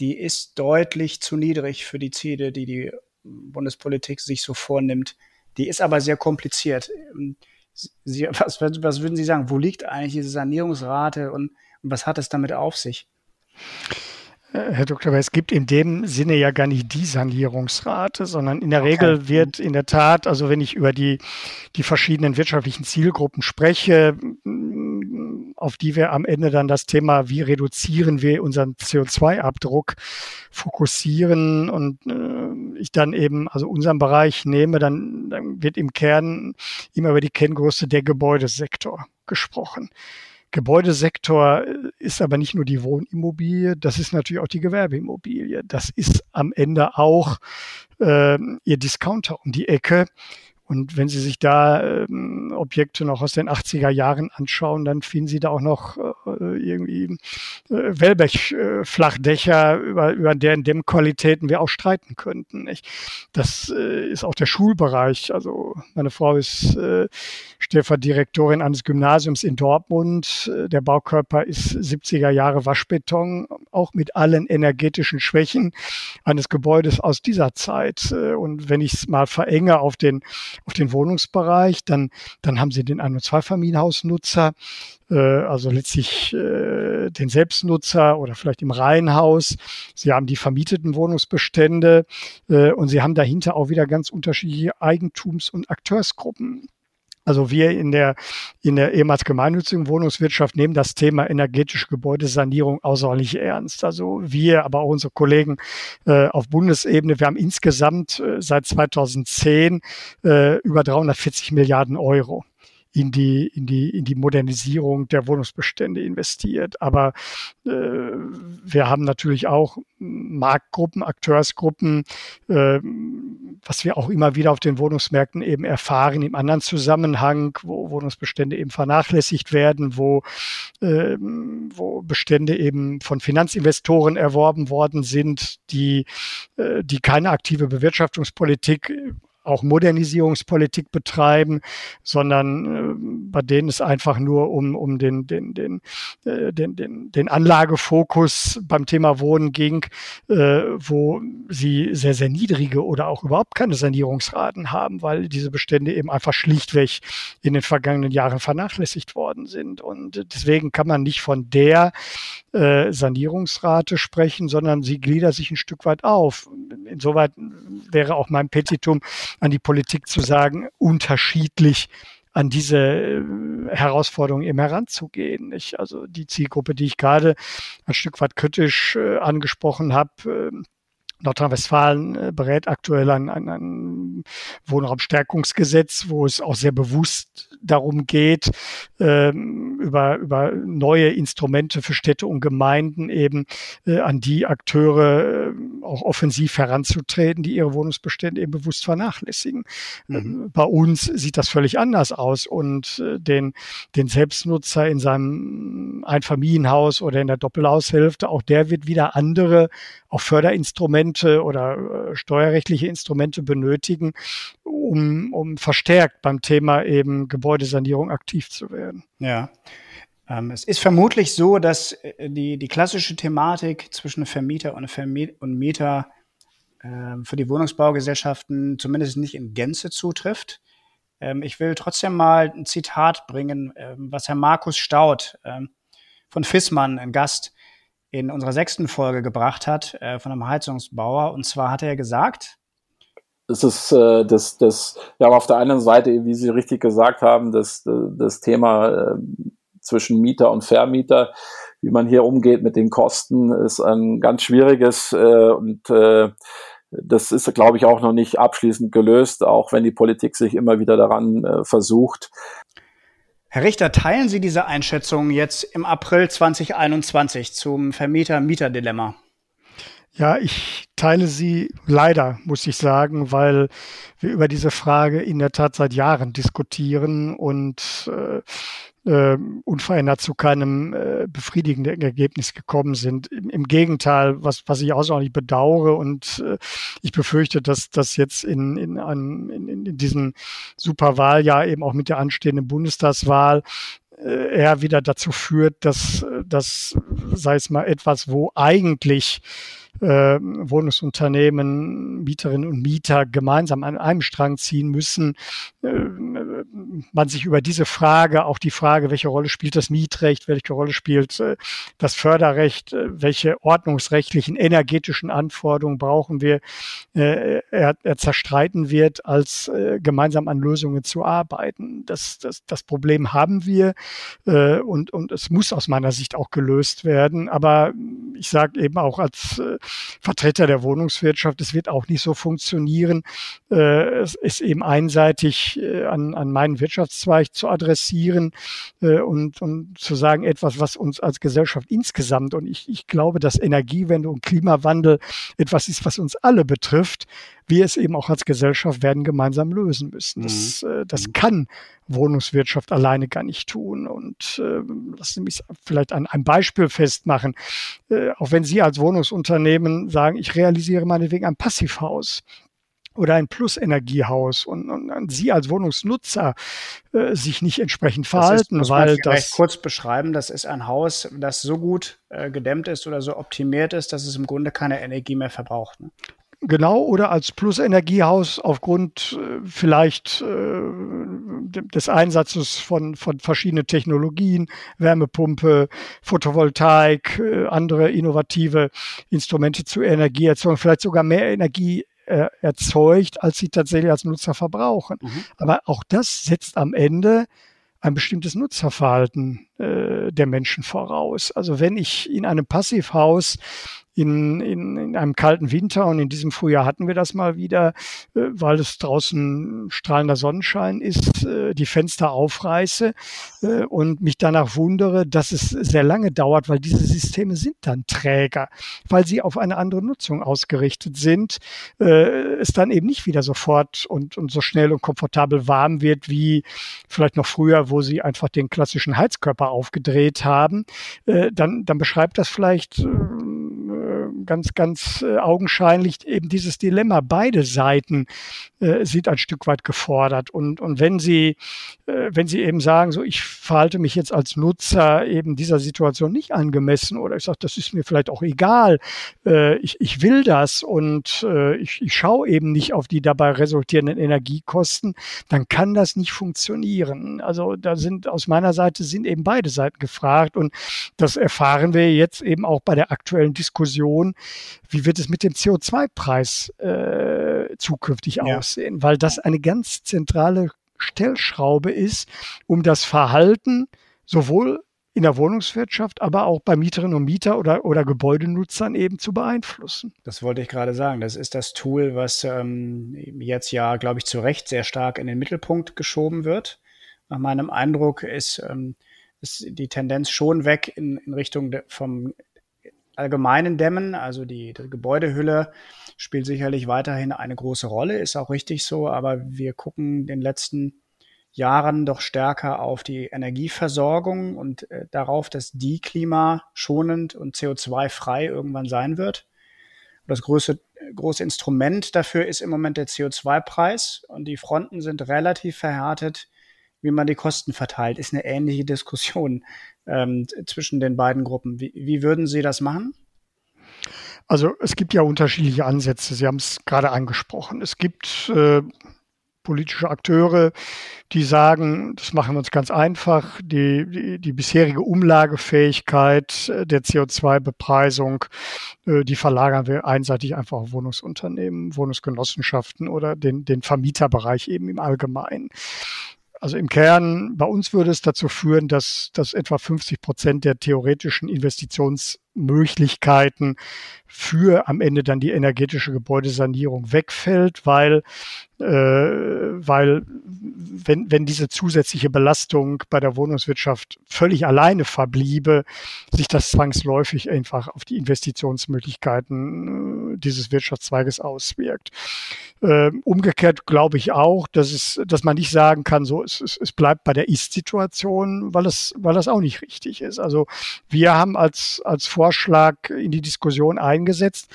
die ist deutlich zu niedrig für die Ziele, die die Bundespolitik sich so vornimmt. Die ist aber sehr kompliziert. Ähm, Sie, [laughs] was, was würden Sie sagen? Wo liegt eigentlich diese Sanierungsrate und, und was hat es damit auf sich? Äh, Herr Dr. es gibt in dem Sinne ja gar nicht die Sanierungsrate, sondern in der okay. Regel wird in der Tat, also wenn ich über die, die verschiedenen wirtschaftlichen Zielgruppen spreche, auf die wir am Ende dann das Thema, wie reduzieren wir unseren CO2-Abdruck, fokussieren und äh, ich dann eben, also unseren Bereich nehme, dann, dann wird im Kern immer über die Kenngröße der Gebäudesektor gesprochen. Gebäudesektor ist aber nicht nur die Wohnimmobilie, das ist natürlich auch die Gewerbeimmobilie. Das ist am Ende auch äh, ihr Discounter um die Ecke. Und wenn Sie sich da ähm, Objekte noch aus den 80er Jahren anschauen, dann finden Sie da auch noch äh, irgendwie äh, Wellblech-Flachdächer, über, über deren Dämmqualitäten wir auch streiten könnten. Nicht? Das äh, ist auch der Schulbereich. Also meine Frau ist äh, Stellverdirektorin eines Gymnasiums in Dortmund. Äh, der Baukörper ist 70er Jahre Waschbeton, auch mit allen energetischen Schwächen eines Gebäudes aus dieser Zeit. Äh, und wenn ich es mal verenge auf den auf den Wohnungsbereich. Dann, dann haben sie den Ein- und Zweifamilienhausnutzer, äh, also letztlich äh, den Selbstnutzer oder vielleicht im Reihenhaus. Sie haben die vermieteten Wohnungsbestände äh, und sie haben dahinter auch wieder ganz unterschiedliche Eigentums- und Akteursgruppen. Also wir in der, in der ehemals gemeinnützigen Wohnungswirtschaft nehmen das Thema energetische Gebäudesanierung außerordentlich ernst. Also wir, aber auch unsere Kollegen äh, auf Bundesebene, wir haben insgesamt äh, seit 2010 äh, über 340 Milliarden Euro in die, in die, in die Modernisierung der Wohnungsbestände investiert. Aber äh, wir haben natürlich auch Marktgruppen, Akteursgruppen, äh, was wir auch immer wieder auf den Wohnungsmärkten eben erfahren, im anderen Zusammenhang, wo Wohnungsbestände eben vernachlässigt werden, wo, äh, wo Bestände eben von Finanzinvestoren erworben worden sind, die, äh, die keine aktive Bewirtschaftungspolitik auch Modernisierungspolitik betreiben, sondern äh, bei denen es einfach nur um, um den, den, den, äh, den, den, den Anlagefokus beim Thema Wohnen ging, äh, wo sie sehr, sehr niedrige oder auch überhaupt keine Sanierungsraten haben, weil diese Bestände eben einfach schlichtweg in den vergangenen Jahren vernachlässigt worden sind. Und deswegen kann man nicht von der äh, Sanierungsrate sprechen, sondern sie gliedert sich ein Stück weit auf. Insoweit wäre auch mein Petitum an die Politik zu sagen, unterschiedlich an diese äh, Herausforderung eben heranzugehen. Ich, also die Zielgruppe, die ich gerade ein Stück weit kritisch äh, angesprochen habe, äh, Nordrhein-Westfalen äh, berät aktuell ein, ein, ein Wohnraumstärkungsgesetz, wo es auch sehr bewusst darum geht, ähm, über, über neue Instrumente für Städte und Gemeinden eben äh, an die Akteure äh, auch offensiv heranzutreten, die ihre Wohnungsbestände eben bewusst vernachlässigen. Mhm. Äh, bei uns sieht das völlig anders aus und äh, den, den Selbstnutzer in seinem Einfamilienhaus oder in der Doppelhaushälfte, auch der wird wieder andere, auch Förderinstrumente oder äh, steuerrechtliche Instrumente benötigen, um, um verstärkt beim Thema eben Gebäudesanierung aktiv zu werden. Ja. Ähm, es ist vermutlich so, dass äh, die, die klassische Thematik zwischen Vermieter und, Vermiet und Mieter äh, für die Wohnungsbaugesellschaften zumindest nicht in Gänze zutrifft. Ähm, ich will trotzdem mal ein Zitat bringen, ähm, was Herr Markus Staud ähm, von Fissmann, ein Gast, in unserer sechsten Folge gebracht hat, äh, von einem Heizungsbauer. Und zwar hat er gesagt, es ist äh, das, das, ja, auf der einen Seite, wie Sie richtig gesagt haben, das, das Thema äh, zwischen Mieter und Vermieter, wie man hier umgeht mit den Kosten, ist ein ganz schwieriges äh, und äh, das ist, glaube ich, auch noch nicht abschließend gelöst, auch wenn die Politik sich immer wieder daran äh, versucht. Herr Richter, teilen Sie diese Einschätzung jetzt im April 2021 zum Vermieter-Mieter-Dilemma? Ja, ich teile sie leider, muss ich sagen, weil wir über diese Frage in der Tat seit Jahren diskutieren und äh, äh, unverändert zu keinem äh, befriedigenden Ergebnis gekommen sind. Im, Im, Gegenteil, was, was ich außerordentlich bedauere und äh, ich befürchte, dass das jetzt in, in, einem, in, in diesem Superwahljahr eben auch mit der anstehenden Bundestagswahl äh, eher wieder dazu führt, dass das, sei es mal etwas, wo eigentlich äh, Wohnungsunternehmen, Mieterinnen und Mieter gemeinsam an einem Strang ziehen müssen, äh, man sich über diese Frage, auch die Frage, welche Rolle spielt das Mietrecht, welche Rolle spielt äh, das Förderrecht, äh, welche ordnungsrechtlichen, energetischen Anforderungen brauchen wir, äh, er, er zerstreiten wird, als äh, gemeinsam an Lösungen zu arbeiten. Das, das, das Problem haben wir äh, und, und es muss aus meiner Sicht auch gelöst werden. Aber ich sage eben auch als äh, Vertreter der Wohnungswirtschaft, es wird auch nicht so funktionieren. Äh, es ist eben einseitig äh, an, an meinen Wirtschaftszweig zu adressieren äh, und, und zu sagen, etwas, was uns als Gesellschaft insgesamt, und ich, ich glaube, dass Energiewende und Klimawandel etwas ist, was uns alle betrifft, wir es eben auch als Gesellschaft werden gemeinsam lösen müssen. Das, mhm. äh, das mhm. kann Wohnungswirtschaft alleine gar nicht tun. Und äh, lassen Sie mich vielleicht an einem Beispiel festmachen. Äh, auch wenn Sie als Wohnungsunternehmen sagen, ich realisiere meinetwegen ein Passivhaus, oder ein Plusenergiehaus und, und, und Sie als Wohnungsnutzer äh, sich nicht entsprechend verhalten, das ist, weil das kurz beschreiben, das ist ein Haus, das so gut äh, gedämmt ist oder so optimiert ist, dass es im Grunde keine Energie mehr verbraucht. Ne? Genau, oder als Plusenergiehaus aufgrund äh, vielleicht äh, des Einsatzes von, von verschiedenen Technologien, Wärmepumpe, Photovoltaik, äh, andere innovative Instrumente zur Energieerzeugung, vielleicht sogar mehr Energie äh, erzeugt, als sie tatsächlich als Nutzer verbrauchen. Mhm. Aber auch das setzt am Ende ein bestimmtes Nutzerverhalten äh, der Menschen voraus. Also wenn ich in einem Passivhaus in, in, in einem kalten Winter und in diesem Frühjahr hatten wir das mal wieder, äh, weil es draußen strahlender Sonnenschein ist, äh, die Fenster aufreiße äh, und mich danach wundere, dass es sehr lange dauert, weil diese Systeme sind dann träger, weil sie auf eine andere Nutzung ausgerichtet sind, äh, es dann eben nicht wieder sofort und, und so schnell und komfortabel warm wird wie vielleicht noch früher, wo sie einfach den klassischen Heizkörper aufgedreht haben, äh, dann, dann beschreibt das vielleicht äh, ganz, ganz äh, augenscheinlich eben dieses Dilemma. Beide Seiten äh, sind ein Stück weit gefordert. Und, und wenn Sie, äh, wenn Sie eben sagen, so ich verhalte mich jetzt als Nutzer eben dieser Situation nicht angemessen oder ich sage, das ist mir vielleicht auch egal, äh, ich, ich will das und äh, ich, ich schaue eben nicht auf die dabei resultierenden Energiekosten, dann kann das nicht funktionieren. Also da sind aus meiner Seite sind eben beide Seiten gefragt und das erfahren wir jetzt eben auch bei der aktuellen Diskussion wie wird es mit dem CO2-Preis äh, zukünftig ja. aussehen? Weil das eine ganz zentrale Stellschraube ist, um das Verhalten sowohl in der Wohnungswirtschaft, aber auch bei Mieterinnen und Mieter oder, oder Gebäudenutzern eben zu beeinflussen. Das wollte ich gerade sagen. Das ist das Tool, was ähm, jetzt ja, glaube ich, zu Recht sehr stark in den Mittelpunkt geschoben wird. Nach meinem Eindruck ist, ähm, ist die Tendenz schon weg in, in Richtung de, vom allgemeinen Dämmen, also die, die Gebäudehülle spielt sicherlich weiterhin eine große Rolle, ist auch richtig so, aber wir gucken in den letzten Jahren doch stärker auf die Energieversorgung und äh, darauf, dass die klimaschonend und CO2-frei irgendwann sein wird. Das größte, große Instrument dafür ist im Moment der CO2-Preis und die Fronten sind relativ verhärtet, wie man die Kosten verteilt. Ist eine ähnliche Diskussion ähm, zwischen den beiden Gruppen. Wie, wie würden Sie das machen? Also es gibt ja unterschiedliche Ansätze. Sie haben es gerade angesprochen. Es gibt äh, politische Akteure, die sagen, das machen wir uns ganz einfach, die, die, die bisherige Umlagefähigkeit der CO2-Bepreisung, äh, die verlagern wir einseitig einfach auf Wohnungsunternehmen, Wohnungsgenossenschaften oder den, den Vermieterbereich eben im Allgemeinen. Also im Kern, bei uns würde es dazu führen, dass, dass etwa 50 Prozent der theoretischen Investitions Möglichkeiten für am Ende dann die energetische Gebäudesanierung wegfällt, weil, äh, weil wenn, wenn diese zusätzliche Belastung bei der Wohnungswirtschaft völlig alleine verbliebe, sich das zwangsläufig einfach auf die Investitionsmöglichkeiten äh, dieses Wirtschaftszweiges auswirkt. Äh, umgekehrt glaube ich auch, dass es, dass man nicht sagen kann, so es, es, es bleibt bei der Ist-Situation, weil es, weil das auch nicht richtig ist. Also wir haben als, als Vorschlag in die Diskussion eingesetzt,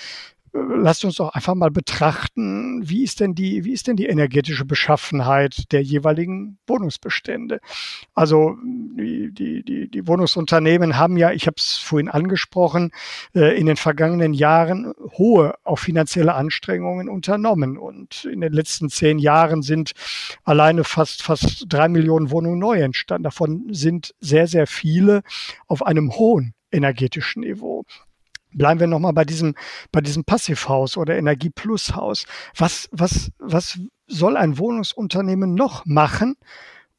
lasst uns doch einfach mal betrachten, wie ist denn die, wie ist denn die energetische Beschaffenheit der jeweiligen Wohnungsbestände? Also die, die, die, Wohnungsunternehmen haben ja, ich habe es vorhin angesprochen, äh, in den vergangenen Jahren hohe auch finanzielle Anstrengungen unternommen. Und in den letzten zehn Jahren sind alleine fast, fast drei Millionen Wohnungen neu entstanden. Davon sind sehr, sehr viele auf einem hohen energetischen Niveau. Bleiben wir nochmal bei diesem, bei diesem Passivhaus oder Energieplushaus. Was, was, was soll ein Wohnungsunternehmen noch machen,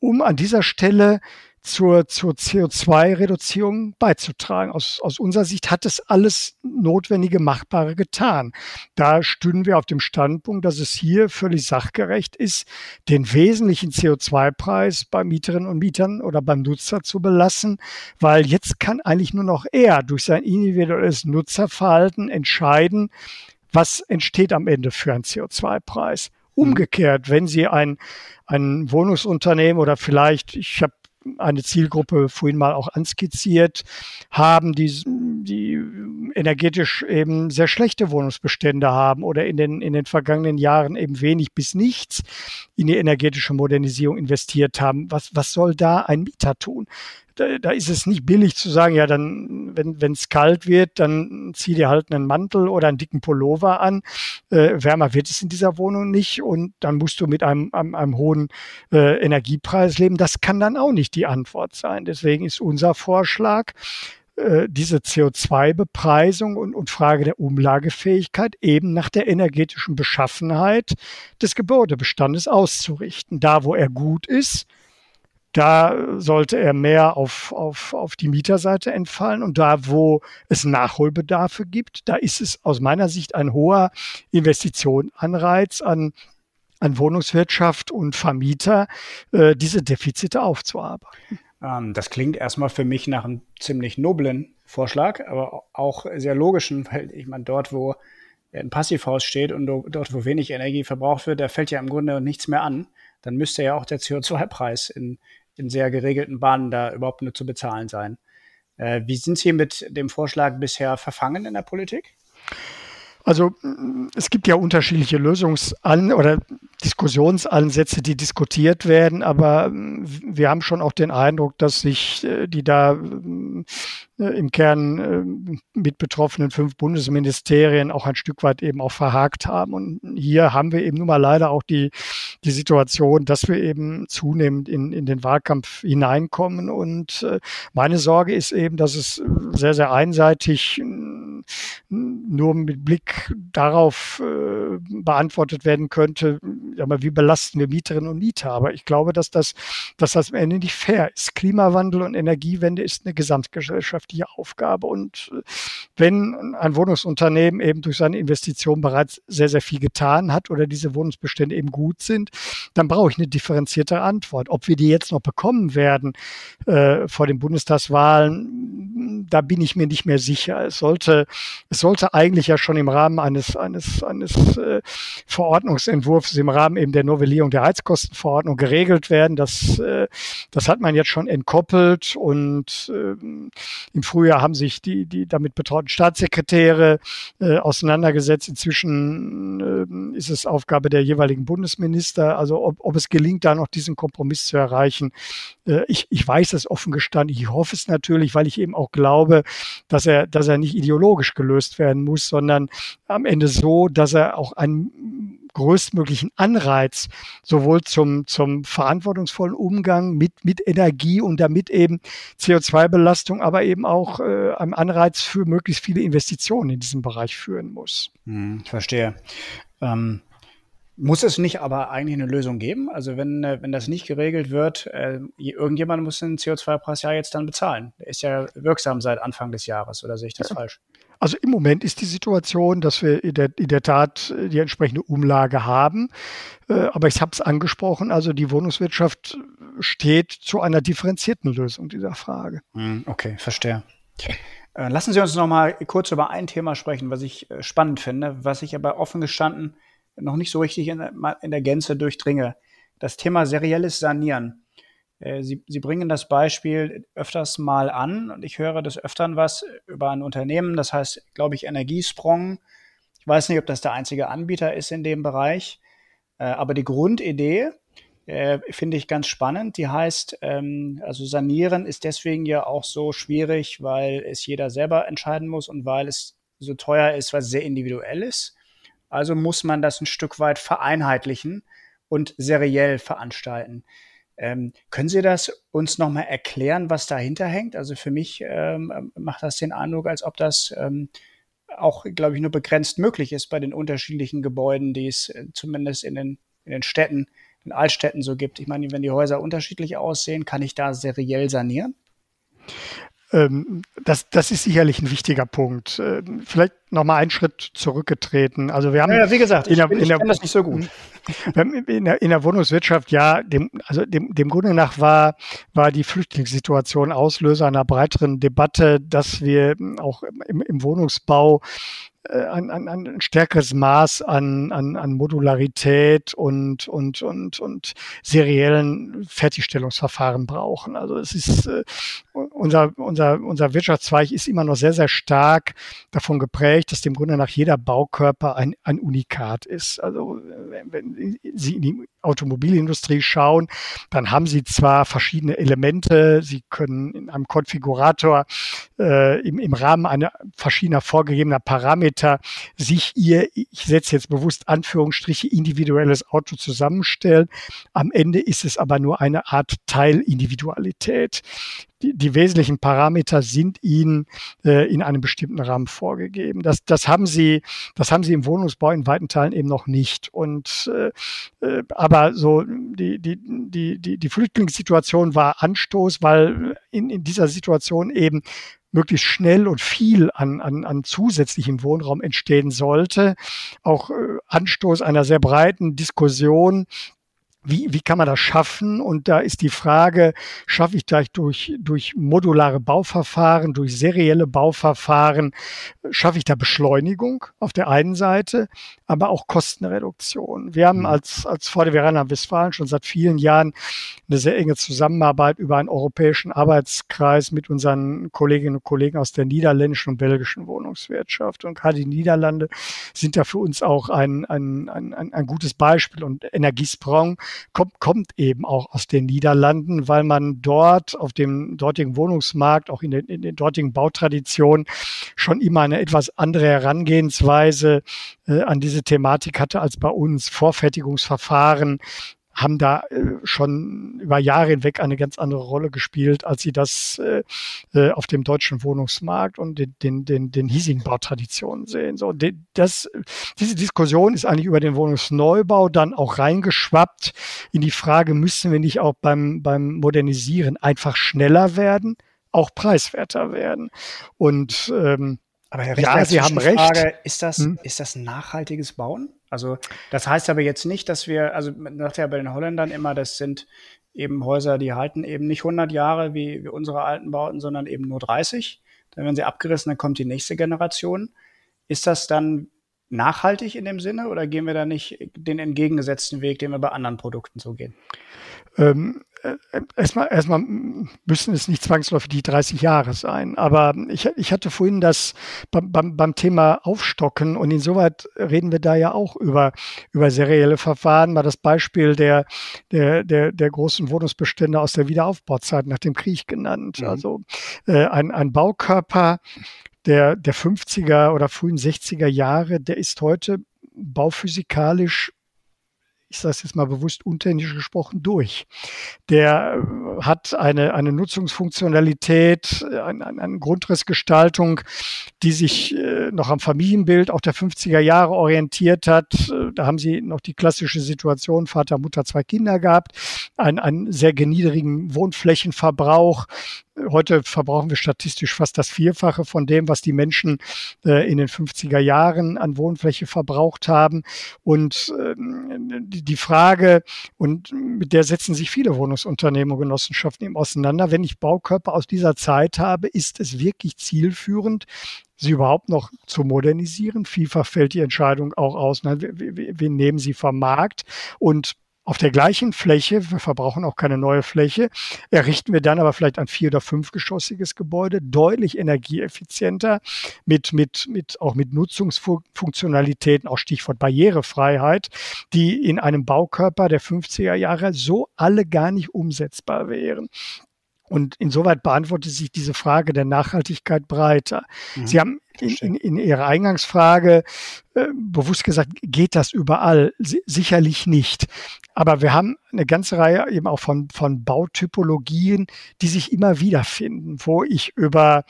um an dieser Stelle zur, zur CO2-Reduzierung beizutragen. Aus, aus unserer Sicht hat es alles notwendige Machbare getan. Da stünden wir auf dem Standpunkt, dass es hier völlig sachgerecht ist, den wesentlichen CO2-Preis bei Mieterinnen und Mietern oder beim Nutzer zu belassen, weil jetzt kann eigentlich nur noch er durch sein individuelles Nutzerverhalten entscheiden, was entsteht am Ende für einen CO2-Preis. Umgekehrt, wenn Sie ein, ein Wohnungsunternehmen oder vielleicht, ich habe eine Zielgruppe vorhin mal auch anskizziert haben, die, die energetisch eben sehr schlechte Wohnungsbestände haben oder in den, in den vergangenen Jahren eben wenig bis nichts in die energetische Modernisierung investiert haben. Was, was soll da ein Mieter tun? Da, da ist es nicht billig zu sagen, ja, dann, wenn es kalt wird, dann zieh dir halt einen Mantel oder einen dicken Pullover an. Äh, wärmer wird es in dieser Wohnung nicht und dann musst du mit einem, einem, einem hohen äh, Energiepreis leben. Das kann dann auch nicht die Antwort sein. Deswegen ist unser Vorschlag, äh, diese CO2-Bepreisung und, und Frage der Umlagefähigkeit eben nach der energetischen Beschaffenheit des Gebäudebestandes auszurichten. Da, wo er gut ist, da sollte er mehr auf, auf, auf die Mieterseite entfallen. Und da, wo es Nachholbedarfe gibt, da ist es aus meiner Sicht ein hoher Investitionanreiz an, an Wohnungswirtschaft und Vermieter, äh, diese Defizite aufzuarbeiten. Ähm, das klingt erstmal für mich nach einem ziemlich noblen Vorschlag, aber auch sehr logischen, weil ich meine, dort, wo ein Passivhaus steht und dort, wo wenig Energie verbraucht wird, da fällt ja im Grunde nichts mehr an. Dann müsste ja auch der CO2-Preis in, in sehr geregelten Bahnen da überhaupt nur zu bezahlen sein. Äh, wie sind Sie mit dem Vorschlag bisher verfangen in der Politik? Also es gibt ja unterschiedliche Lösungsan- oder Diskussionsansätze, die diskutiert werden, aber wir haben schon auch den Eindruck, dass sich äh, die da äh, im Kern äh, mit betroffenen fünf Bundesministerien auch ein Stück weit eben auch verhakt haben. Und hier haben wir eben nun mal leider auch die, die Situation, dass wir eben zunehmend in, in den Wahlkampf hineinkommen. Und meine Sorge ist eben, dass es sehr, sehr einseitig nur mit Blick darauf äh, beantwortet werden könnte, ja, wie belasten wir Mieterinnen und Mieter. Aber ich glaube, dass das, dass das am Ende nicht fair ist. Klimawandel und Energiewende ist eine Gesamtgesellschaft die Aufgabe. Und äh, wenn ein Wohnungsunternehmen eben durch seine Investition bereits sehr, sehr viel getan hat oder diese Wohnungsbestände eben gut sind, dann brauche ich eine differenzierte Antwort. Ob wir die jetzt noch bekommen werden äh, vor den Bundestagswahlen, da bin ich mir nicht mehr sicher. Es sollte, es sollte eigentlich ja schon im Rahmen eines, eines, eines äh, Verordnungsentwurfs, im Rahmen eben der Novellierung der Heizkostenverordnung geregelt werden. Das, äh, das hat man jetzt schon entkoppelt und äh, im Frühjahr haben sich die, die damit betrauten Staatssekretäre äh, auseinandergesetzt. Inzwischen äh, ist es Aufgabe der jeweiligen Bundesminister. Also ob, ob es gelingt, da noch diesen Kompromiss zu erreichen. Äh, ich, ich weiß es offen gestanden. Ich hoffe es natürlich, weil ich eben auch glaube, dass er, dass er nicht ideologisch gelöst werden muss, sondern am Ende so, dass er auch ein größtmöglichen Anreiz sowohl zum, zum verantwortungsvollen Umgang mit, mit Energie und damit eben CO2-Belastung, aber eben auch äh, einem Anreiz für möglichst viele Investitionen in diesem Bereich führen muss. Hm, ich verstehe. Ähm Muss es nicht aber eigentlich eine Lösung geben? Also wenn, äh, wenn das nicht geregelt wird, äh, irgendjemand muss den CO2-Preis ja jetzt dann bezahlen. Der ist ja wirksam seit Anfang des Jahres, oder sehe ich das ja. falsch? Also im Moment ist die Situation, dass wir in der, in der Tat die entsprechende Umlage haben. Äh, aber ich habe es angesprochen, also die Wohnungswirtschaft steht zu einer differenzierten Lösung dieser Frage. Hm, okay, verstehe. Äh, lassen Sie uns noch mal kurz über ein Thema sprechen, was ich äh, spannend finde, was ich aber offen gestanden noch nicht so richtig in, in der Gänze durchdringe. Das Thema serielles Sanieren. Äh, Sie, Sie bringen das Beispiel öfters mal an und ich höre des Öfteren was über ein Unternehmen, das heißt, glaube ich, Energiesprong. Ich weiß nicht, ob das der einzige Anbieter ist in dem Bereich, äh, aber die Grundidee äh, finde ich ganz spannend. Die heißt, ähm, also sanieren ist deswegen ja auch so schwierig, weil es jeder selber entscheiden muss und weil es so teuer ist, weil es sehr individuell ist. Also muss man das ein Stück weit vereinheitlichen und seriell veranstalten. Ähm, können Sie das uns nochmal erklären, was dahinter hängt? Also für mich ähm, macht das den Eindruck, als ob das ähm, auch, glaube ich, nur begrenzt möglich ist bei den unterschiedlichen Gebäuden, die es äh, zumindest in den, in den Städten, in Altstädten so gibt. Ich meine, wenn die Häuser unterschiedlich aussehen, kann ich da seriell sanieren? Ähm, das, das ist sicherlich ein wichtiger Punkt. Ähm, vielleicht noch mal einen Schritt zurückgetreten. Also wir haben, ja, wie gesagt, ich, in der, in der, das nicht so gut. [laughs] In der, in der Wohnungswirtschaft, ja, dem, also dem, dem Grunde nach war, war die Flüchtlingssituation Auslöser einer breiteren Debatte, dass wir auch im, im Wohnungsbau ein, ein, ein stärkeres Maß an, an, an Modularität und, und, und, und seriellen Fertigstellungsverfahren brauchen. Also es ist äh, unser, unser, unser Wirtschaftszweig ist immer noch sehr, sehr stark davon geprägt, dass dem Grunde nach jeder Baukörper ein, ein Unikat ist. Also wenn Sie in die Automobilindustrie schauen, dann haben Sie zwar verschiedene Elemente, Sie können in einem Konfigurator äh, im, im Rahmen einer verschiedener vorgegebener Parameter sich ihr, ich setze jetzt bewusst Anführungsstriche, individuelles Auto zusammenstellen. Am Ende ist es aber nur eine Art Teilindividualität. Die, die wesentlichen Parameter sind ihnen äh, in einem bestimmten Rahmen vorgegeben. Das, das haben sie, das haben sie im Wohnungsbau in weiten Teilen eben noch nicht. Und äh, äh aber so die, die, die, die, die Flüchtlingssituation war Anstoß, weil in, in dieser Situation eben möglichst schnell und viel an, an, an zusätzlichem Wohnraum entstehen sollte. Auch äh, Anstoß einer sehr breiten Diskussion wie, wie kann man das schaffen? Und da ist die Frage, schaffe ich das durch, durch modulare Bauverfahren, durch serielle Bauverfahren, schaffe ich da Beschleunigung auf der einen Seite, aber auch Kostenreduktion. Wir haben mhm. als, als VDW Westfalen schon seit vielen Jahren eine sehr enge Zusammenarbeit über einen europäischen Arbeitskreis mit unseren Kolleginnen und Kollegen aus der niederländischen und belgischen Wohnungswirtschaft. Und gerade die Niederlande sind da für uns auch ein, ein, ein, ein gutes Beispiel. Und Energiesprong kommt, kommt eben auch aus den Niederlanden, weil man dort auf dem dortigen Wohnungsmarkt, auch in den, in den dortigen Bautraditionen, schon immer eine etwas andere Herangehensweise äh, an diese Thematik hatte als bei uns. Vorfertigungsverfahren, haben da äh, schon über Jahre hinweg eine ganz andere Rolle gespielt, als sie das äh, äh, auf dem deutschen Wohnungsmarkt und den, den, den, den hiesigen Bautraditionen sehen. So, das, diese Diskussion ist eigentlich über den Wohnungsneubau dann auch reingeschwappt in die Frage, müssen wir nicht auch beim, beim Modernisieren einfach schneller werden, auch preiswerter werden? Und ähm, aber Herr Richter, ja, Sie haben recht. ist das, hm? ist das nachhaltiges Bauen? Also das heißt aber jetzt nicht, dass wir, also man sagt ja bei den Holländern immer, das sind eben Häuser, die halten eben nicht 100 Jahre wie, wie unsere alten Bauten, sondern eben nur 30. Dann werden sie abgerissen, dann kommt die nächste Generation. Ist das dann nachhaltig in dem Sinne oder gehen wir da nicht den entgegengesetzten Weg, den wir bei anderen Produkten so gehen? Ähm, äh, erstmal, erstmal müssen es nicht zwangsläufig die 30 Jahre sein. Aber ich, ich hatte vorhin das beim, beim, beim Thema Aufstocken und insoweit reden wir da ja auch über, über serielle Verfahren. Mal das Beispiel der, der, der, der großen Wohnungsbestände aus der Wiederaufbauzeit nach dem Krieg genannt. Mhm. Also äh, ein, ein Baukörper der, der 50er oder frühen 60er Jahre, der ist heute bauphysikalisch ich sage es jetzt mal bewusst untechnisch gesprochen, durch. Der äh, hat eine, eine Nutzungsfunktionalität, eine, eine Grundrissgestaltung, die sich äh, noch am Familienbild auch der 50er Jahre orientiert hat. Äh, da haben sie noch die klassische Situation, Vater, Mutter, zwei Kinder gehabt, einen, einen sehr niedrigen Wohnflächenverbrauch, Heute verbrauchen wir statistisch fast das Vierfache von dem, was die Menschen äh, in den 50er Jahren an Wohnfläche verbraucht haben. Und äh, die Frage, und mit der setzen sich viele Wohnungsunternehmen und Genossenschaften eben auseinander, wenn ich Baukörper aus dieser Zeit habe, ist es wirklich zielführend, sie überhaupt noch zu modernisieren. Vielfach fällt die Entscheidung auch aus, wen nehmen sie vom Markt und auf der gleichen Fläche, wir verbrauchen auch keine neue Fläche, errichten wir dann aber vielleicht ein vier- oder fünfgeschossiges Gebäude, deutlich energieeffizienter, mit, mit, mit, auch mit Nutzungsfunktionalitäten, auch Stichwort Barrierefreiheit, die in einem Baukörper der 50er Jahre so alle gar nicht umsetzbar wären. Und insoweit beantwortet sich diese Frage der Nachhaltigkeit breiter. Mhm. Sie haben in, in, in, Ihrer Eingangsfrage äh, bewusst gesagt, geht das überall? S sicherlich nicht. Aber wir haben eine ganze Reihe eben auch von, von Bautypologien, die sich immer wiederfinden, wo ich über,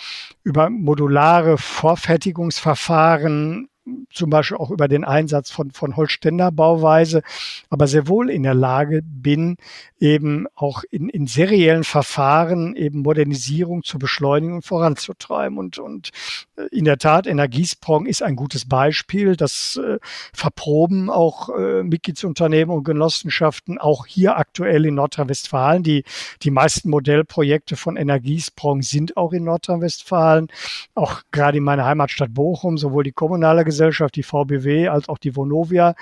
über modulare Vorfertigungsverfahren zum Beispiel auch über den Einsatz von, von Holzständerbauweise, aber sehr wohl in der Lage bin, eben auch in, in seriellen Verfahren eben Modernisierung zu beschleunigen und voranzutreiben. Und, und äh, in der Tat, Energiesprong ist ein gutes Beispiel. Das äh, verproben auch äh, Mitgliedsunternehmen und Genossenschaften, auch hier aktuell in Nordrhein-Westfalen. Die, die meisten Modellprojekte von Energiesprong sind auch in Nordrhein-Westfalen. Auch gerade in meiner Heimatstadt Bochum, sowohl die kommunale Gesellschaft, die VBW, als auch die Vonovia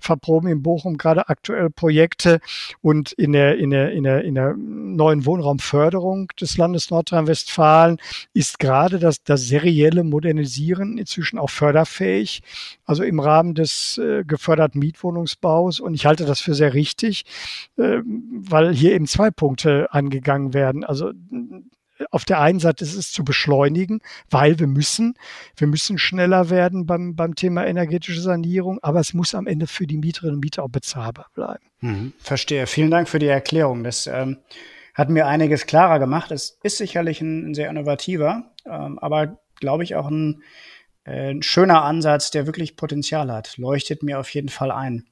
verproben in Bochum gerade aktuell Projekte und in der, in der, in der, in der neuen Wohnraumförderung des Landes Nordrhein-Westfalen ist gerade das, das serielle Modernisieren inzwischen auch förderfähig, also im Rahmen des äh, geförderten Mietwohnungsbaus. Und ich halte das für sehr richtig, äh, weil hier eben zwei Punkte angegangen werden. Also auf der einen Seite ist es zu beschleunigen, weil wir müssen, wir müssen schneller werden beim, beim Thema energetische Sanierung, aber es muss am Ende für die Mieterinnen und Mieter auch bezahlbar bleiben. Mhm, verstehe. Vielen Dank für die Erklärung. Das ähm, hat mir einiges klarer gemacht. Es ist sicherlich ein, ein sehr innovativer, ähm, aber glaube ich auch ein, äh, ein schöner Ansatz, der wirklich Potenzial hat. Leuchtet mir auf jeden Fall ein.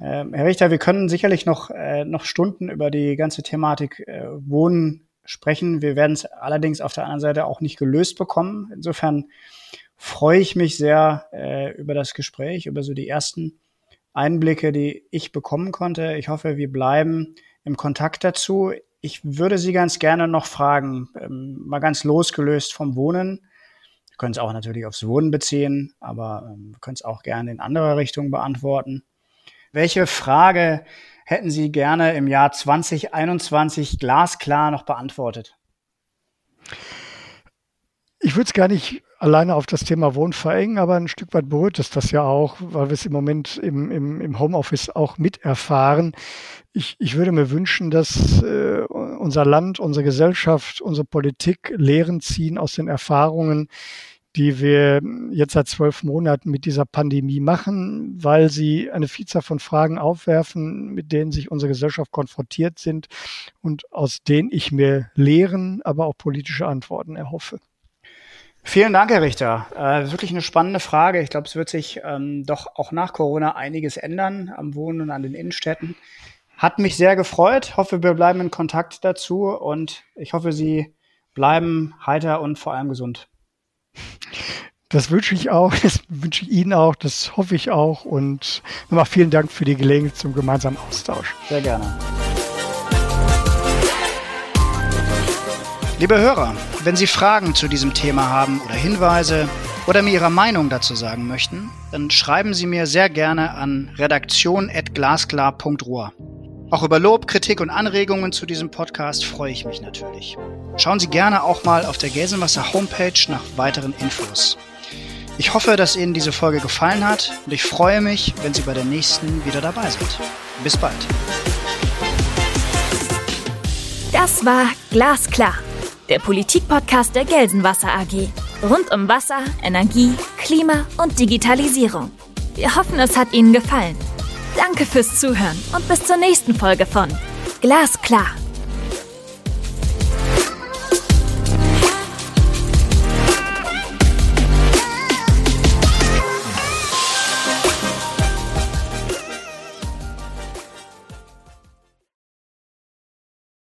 Ähm, Herr Richter, wir können sicherlich noch, äh, noch Stunden über die ganze Thematik äh, Wohnen sprechen. Wir werden es allerdings auf der anderen Seite auch nicht gelöst bekommen. Insofern freue ich mich sehr äh, über das Gespräch, über so die ersten Einblicke, die ich bekommen konnte. Ich hoffe, wir bleiben im Kontakt dazu. Ich würde Sie ganz gerne noch fragen, ähm, mal ganz losgelöst vom Wohnen. Wir können es auch natürlich aufs Wohnen beziehen, aber ähm, wir können es auch gerne in andere Richtungen beantworten. Welche Frage hätten Sie gerne im Jahr 2021 glasklar noch beantwortet? Ich würde es gar nicht alleine auf das Thema Wohnen verengen, aber ein Stück weit berührt es das ja auch, weil wir es im Moment im, im, im Homeoffice auch miterfahren. Ich, ich würde mir wünschen, dass äh, unser Land, unsere Gesellschaft, unsere Politik Lehren ziehen aus den Erfahrungen, die wir jetzt seit zwölf Monaten mit dieser Pandemie machen, weil sie eine Vielzahl von Fragen aufwerfen, mit denen sich unsere Gesellschaft konfrontiert sind und aus denen ich mir Lehren, aber auch politische Antworten erhoffe. Vielen Dank, Herr Richter. Äh, wirklich eine spannende Frage. Ich glaube, es wird sich ähm, doch auch nach Corona einiges ändern am Wohnen und an den Innenstädten. Hat mich sehr gefreut. Hoffe, wir bleiben in Kontakt dazu und ich hoffe, Sie bleiben heiter und vor allem gesund. Das wünsche ich auch, [laughs] das wünsche ich Ihnen auch, das hoffe ich auch und nochmal vielen Dank für die Gelegenheit zum gemeinsamen Austausch. Sehr gerne. Liebe Hörer, wenn Sie Fragen zu diesem Thema haben oder Hinweise oder mir Ihre Meinung dazu sagen möchten, dann schreiben Sie mir sehr gerne an redaktion.glasklar.ruhr. Auch über Lob, Kritik und Anregungen zu diesem Podcast freue ich mich natürlich. Schauen Sie gerne auch mal auf der Gelsenwasser Homepage nach weiteren Infos. Ich hoffe, dass Ihnen diese Folge gefallen hat und ich freue mich, wenn Sie bei der nächsten wieder dabei sind. Bis bald. Das war Glasklar, der Politikpodcast der Gelsenwasser AG. Rund um Wasser, Energie, Klima und Digitalisierung. Wir hoffen, es hat Ihnen gefallen. Danke fürs Zuhören und bis zur nächsten Folge von Glasklar